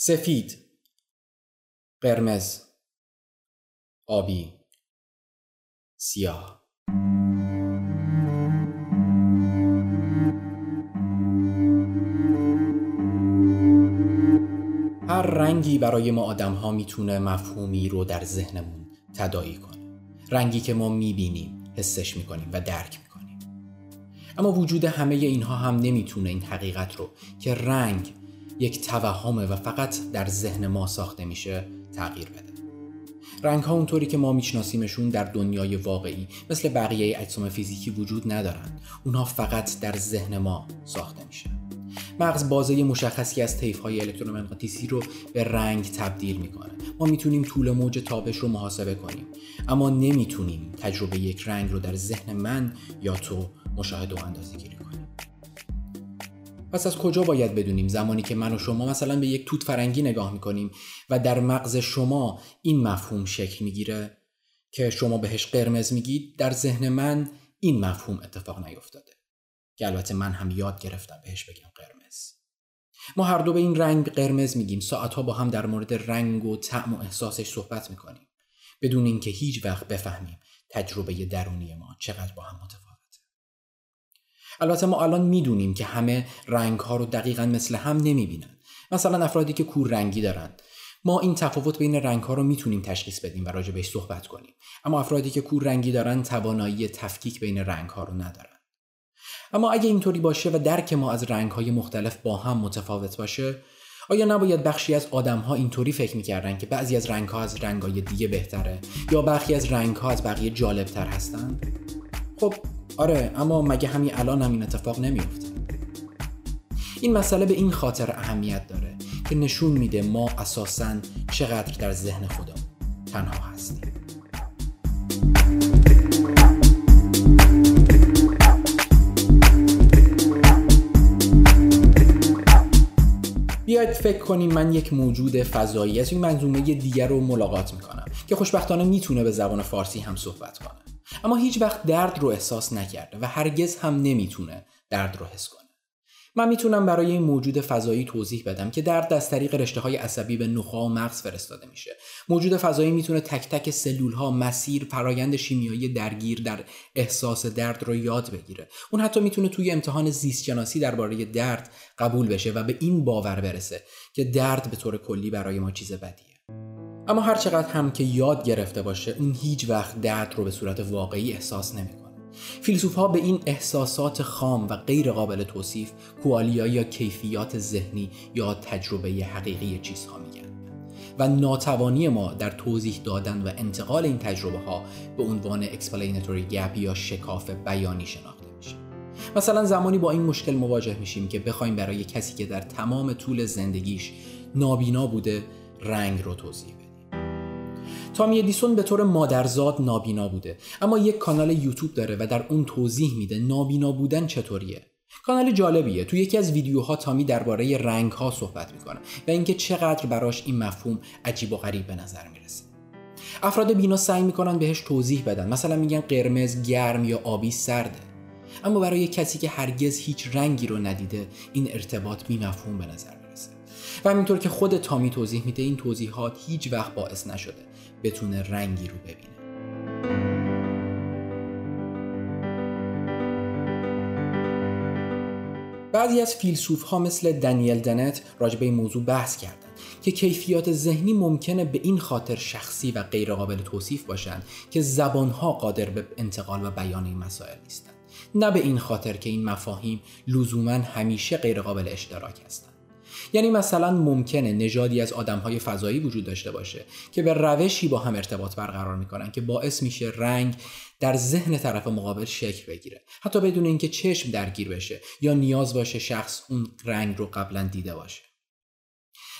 سفید قرمز آبی سیاه. هر رنگی برای ما آدم ها می‌تونه مفهومی رو در ذهنمون تدایی کنه. رنگی که ما می‌بینیم حسش می‌کنیم و درک می‌کنیم. اما وجود همه اینها هم نمی‌تونه این حقیقت رو که رنگ یک توهمه و فقط در ذهن ما ساخته میشه تغییر بده. رنگ ها اونطوری که ما میشناسیمشون در دنیای واقعی مثل بقیه اجسام فیزیکی وجود ندارن. اونها فقط در ذهن ما ساخته میشه. مغز بازه مشخصی از طیف های الکترومغناطیسی رو به رنگ تبدیل می‌کنه. ما می‌تونیم طول موج تابش رو محاسبه کنیم. اما نمی‌تونیم تجربه یک رنگ رو در ذهن من یا تو مشاهده و اندازه گیری کنیم. پس از کجا باید بدونیم زمانی که من و شما مثلا به یک توت فرنگی نگاه می‌کنیم و در مغز شما این مفهوم شکل می‌گیره؟ که شما بهش قرمز میگید در ذهن من این مفهوم اتفاق نیفتاده. که البته من هم یاد گرفتم بهش بگم قرمز. ما هر دو به این رنگ قرمز میگیم. ساعتها با هم در مورد رنگ و طعم و احساسش صحبت می‌کنیم. بدون اینکه هیچ وقت بفهمیم تجربه درونی ما چقدر با هم متفاوته. البته ما الان می‌دونیم که همه رنگ ها رو دقیقا مثل هم نمی‌بینن. مثلا افرادی که کور رنگی دارن. ما این تفاوت بین رنگ ها رو می‌تونیم تشخیص بدیم و راجع بهش صحبت کنیم. اما افرادی که کور رنگی دارن توانایی تفکیک بین رنگ ها رو ندارن. اما اگه اینطوری باشه و درک ما از رنگ های مختلف با هم متفاوت باشه آیا نباید بخشی از آدم ها اینطوری فکر می‌کردن که بعضی از رنگ ها از رنگ های دیگه بهتره یا برخی از رنگ ها از بقیه جالب تر هستن؟ خب آره اما مگه همین الان هم این اتفاق نمیفته این مسئله به این خاطر اهمیت داره که نشون میده ما اساسا چقدر در ذهن خدا تنها هستیم. بیاید فکر کنیم من یک موجود فضایی از این منظومه دیگر رو ملاقات می‌کنم که خوشبختانه می‌تونه به زبان فارسی هم صحبت کنه. اما هیچ وقت درد رو احساس نکرده و هرگز هم نمی‌تونه درد رو حس کنه. من می‌تونم برای این موجود فضایی توضیح بدم که درد از طریق رشته های عصبی به نخاع و مغز فرستاده میشه. موجود فضایی می‌تونه تک تک سلول ها مسیر فرایند شیمیایی درگیر در احساس درد رو یاد بگیره. اون حتی می‌تونه توی امتحان زیست شناسی درباره درد قبول بشه و به این باور برسه که درد به طور کلی برای ما چیز بدیه. اما هر چقدر هم که یاد گرفته باشه اون هیچ وقت درد رو به صورت واقعی احساس نمی‌کنه. فیلسوف ها به این احساسات خام و غیر قابل توصیف کوالیا یا کیفیات ذهنی یا تجربه حقیقی چیزها میگن. و ناتوانی ما در توضیح دادن و انتقال این تجربه ها به عنوان explanatory gap یا شکاف بیانی شناخته میشه. مثلا زمانی با این مشکل مواجه میشیم که بخوایم برای کسی که در تمام طول زندگیش نابینا بوده رنگ رو توضیح تامی ادیسون به طور مادرزاد نابینا بوده. اما یک کانال یوتیوب داره و در اون توضیح میده نابینا بودن چطوریه. کانال جالبیه. تو یکی از ویدیوها تامی درباره رنگ ها صحبت می‌کنه و اینکه چقدر براش این مفهوم عجیب و غریب به نظر می‌رسه. افراد بینا سعی می‌کنن بهش توضیح بدن. مثلا میگن قرمز گرم یا آبی سرده. اما برای کسی که هرگز هیچ رنگی رو ندیده این ارتباط بی مفهوم به نظر می‌رسه. و همینطور که خود تامی توضیح میده این توضیحات هیچ وقت باعث نشده. بتونه رنگی رو ببینه. بعضی از فیلسوف ها مثل دنیل دنت راجع به این موضوع بحث کردن که کیفیات ذهنی ممکنه به این خاطر شخصی و غیرقابل توصیف باشند که زبانها قادر به انتقال و بیان این مسائل نیستند نه به این خاطر که این مفاهیم لزوما همیشه غیرقابل اشتراک هستند یعنی مثلا ممکنه نژادی از آدمهای فضایی وجود داشته باشه که به روشی با هم ارتباط برقرار می‌کنن که باعث میشه رنگ در ذهن طرف مقابل شکل بگیره. حتی بدون اینکه چشم درگیر بشه یا نیاز باشه شخص اون رنگ رو قبلا دیده باشه.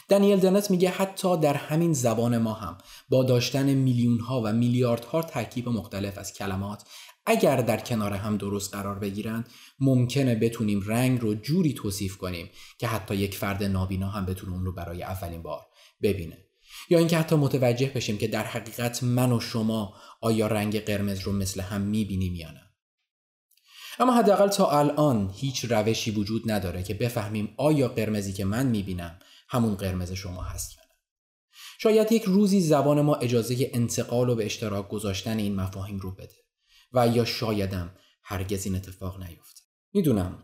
دانیل دنت میگه حتی در همین زبان ما هم با داشتن میلیون ها و میلیاردها ترکیب مختلف از کلمات اگر در کنار هم درست قرار بگیرند ممکنه بتونیم رنگ رو جوری توصیف کنیم که حتی یک فرد نابینا هم بتونه اون رو برای اولین بار ببینه. یا اینکه حتی متوجه بشیم که در حقیقت من و شما آیا رنگ قرمز رو مثل هم می‌بینیم یا نه. اما حداقل تا الان هیچ روشی وجود نداره که بفهمیم آیا قرمزی که من می‌بینم همون قرمز شما هست یا نه. شاید یک روزی زبان ما اجازه انتقال و به اشتراک گذاشتن این مفاهیم رو بده. و یا شایدم هرگز این اتفاق نیفته. می‌دونم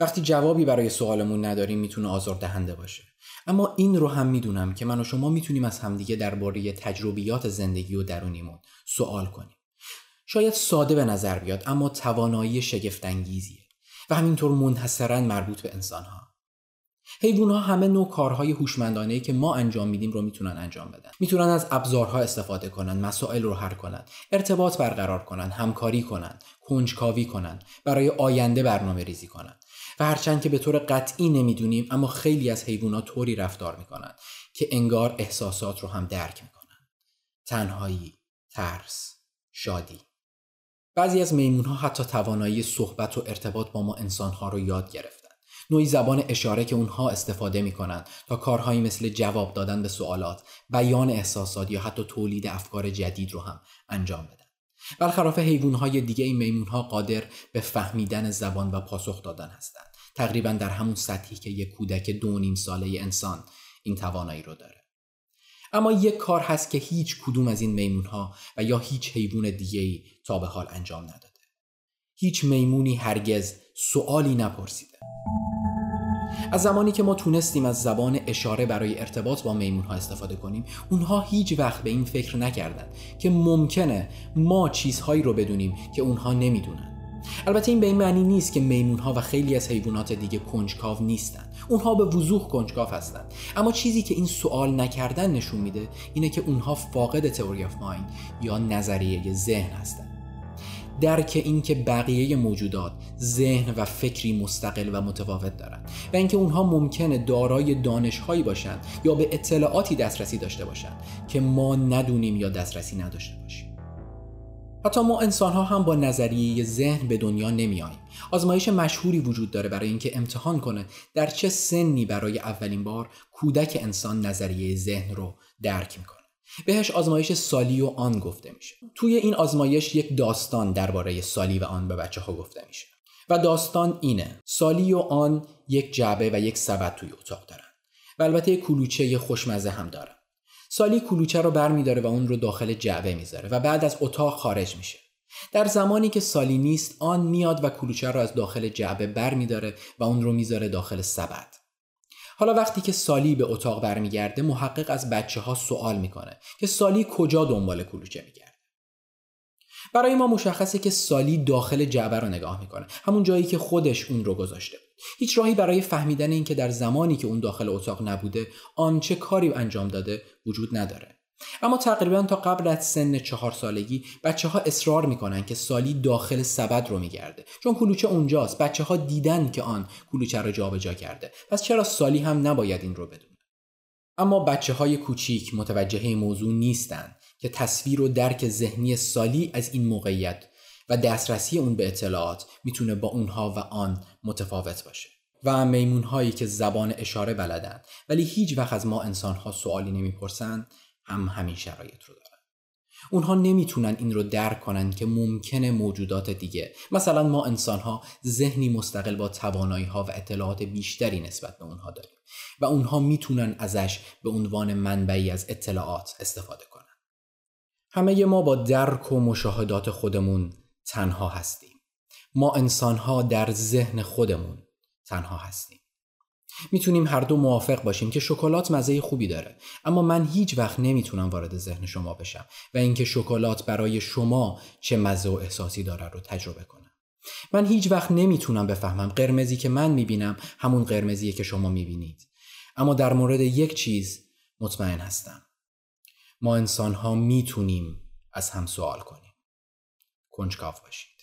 وقتی جوابی برای سوالمون نداریم می‌تونه آزاردهنده باشه. اما این رو هم می‌دونم که من و شما می‌تونیم از همدیگه درباره تجربیات زندگی و درونیمون سوال کنیم. شاید ساده به نظر بیاد اما توانایی شگفتانگیزیه و همینطور منحصرا مربوط به انسانها. حیوان ها همه نوع کارهای هوشمندانه که ما انجام میدیم رو می‌تونن انجام بدن. می‌تونن از ابزارها استفاده کنن مسائل رو حل کنن ارتباط برقرار کنن همکاری کنن کنجکاوی کنن برای آینده برنامه ریزی کنن. و هرچند که به طور قطعی نمی‌دونیم اما خیلی از حیوانات طوری رفتار می‌کنن که انگار احساسات رو هم درک می‌کنن. تنهایی ترس شادی. بعضی از میمون ها حتی توانایی صحبت و ارتباط با ما انسان ها رو یاد گرفتن نوعی زبان اشاره که اونها استفاده می‌کنن تا کارهایی مثل جواب دادن به سوالات بیان احساسات یا حتی تولید افکار جدید رو هم انجام بدن. برخلاف های دیگه این ها قادر به فهمیدن زبان و پاسخ دادن هستند. تقریبا در همون سطحی که یک کودک دو نیم ساله انسان این توانایی رو داره. اما یک کار هست که هیچ کدوم از این میمون ها و یا هیچ حیوان دیگه ای تا به حال انجام نداده. هیچ میمونی هرگز سوالی نپرسیده. از زمانی که ما تونستیم از زبان اشاره برای ارتباط با میمون ها استفاده کنیم اونها هیچ وقت به این فکر نکردن که ممکنه ما چیزهایی رو بدونیم که اونها نمی‌دونن. البته این به این معنی نیست که میمون ها و خیلی از حیوانات دیگه کنجکاو نیستن اونها به وضوح کنجکاو هستند. اما چیزی که این سوال نکردن نشون میده اینه که اونها فاقد تئوری آف مایند یا نظریه ذهن هستند. درک اینکه بقیه موجودات ذهن و فکری مستقل و متفاوت دارند و اینکه اونها ممکنه دارای دانشهایی باشند یا به اطلاعاتی دسترسی داشته باشند که ما ندونیم یا دسترسی نداشته باشیم. حتی ما انسان ها هم با نظریه ذهن به دنیا نمیاییم آزمایش مشهوری وجود داره برای اینکه امتحان کنه در چه سنی برای اولین بار کودک انسان نظریه ذهن رو درک می‌کنه بهش آزمایش سالی و آن گفته میشه. توی این آزمایش یک داستان درباره سالی و آن به بچه ها گفته میشه. و داستان اینه. سالی و آن یک جعبه و یک سبد توی اتاق دارن. و البته کلوچه خوشمزه هم دارن. سالی کلوچه رو برمیداره و اون رو داخل جعبه می‌ذاره و بعد از اتاق خارج میشه. در زمانی که سالی نیست آن میاد و کلوچه رو از داخل جعبه برمیداره و اون رو می‌ذاره داخل سبد. حالا وقتی که سالی به اتاق برمیگرده محقق از بچه ها سوال می‌کنه که سالی کجا دنبال کلوچه میگرده؟ برای ما مشخصه که سالی داخل جعبه رو نگاه می‌کنه همون جایی که خودش اون رو گذاشته. هیچ راهی برای فهمیدن اینکه در زمانی که اون داخل اتاق نبوده آن چه کاری انجام داده وجود نداره. اما تقریبا تا قبل از سن چهار سالگی بچه ها اصرار می‌کنن که سالی داخل سبد رو میگرده. چون کلوچه اونجاست بچه ها دیدن که آن کلوچه رو جابجا کرده. پس چرا سالی هم نباید این رو بدونه؟ اما بچه های کوچیک متوجه موضوع نیستند که تصویر و درک ذهنی سالی از این موقعیت و دسترسی اون به اطلاعات می‌تونه با اونها و آن متفاوت باشه. و میمون هایی که زبان اشاره بلدن. ولی هیچ وقت از ما انسان ها سوالی نمی‌پرسن هم همین شرایط رو دارن. اونها نمی‌تونن این رو درک کنن که ممکنه موجودات دیگه مثلا ما انسان ها ذهنی مستقل با توانایی ها و اطلاعات بیشتری نسبت به اونها داریم و اونها می‌تونن ازش به عنوان منبعی از اطلاعات استفاده کنن. همه ما با درک و مشاهدات خودمون تنها هستیم. ما انسان ها در ذهن خودمون تنها هستیم. می‌تونیم هر دو موافق باشیم که شکلات مزه خوبی داره. اما من هیچ وقت نمی‌تونم وارد ذهن شما بشم و اینکه شکلات برای شما چه مزه و احساسی داره رو تجربه کنم. من هیچ وقت نمی‌تونم بفهمم قرمزی که من می‌بینم همون قرمزیه که شما می‌بینید. اما در مورد یک چیز مطمئن هستم. ما انسان ها می‌تونیم از هم سوال کنیم. کنجکاو باشیم.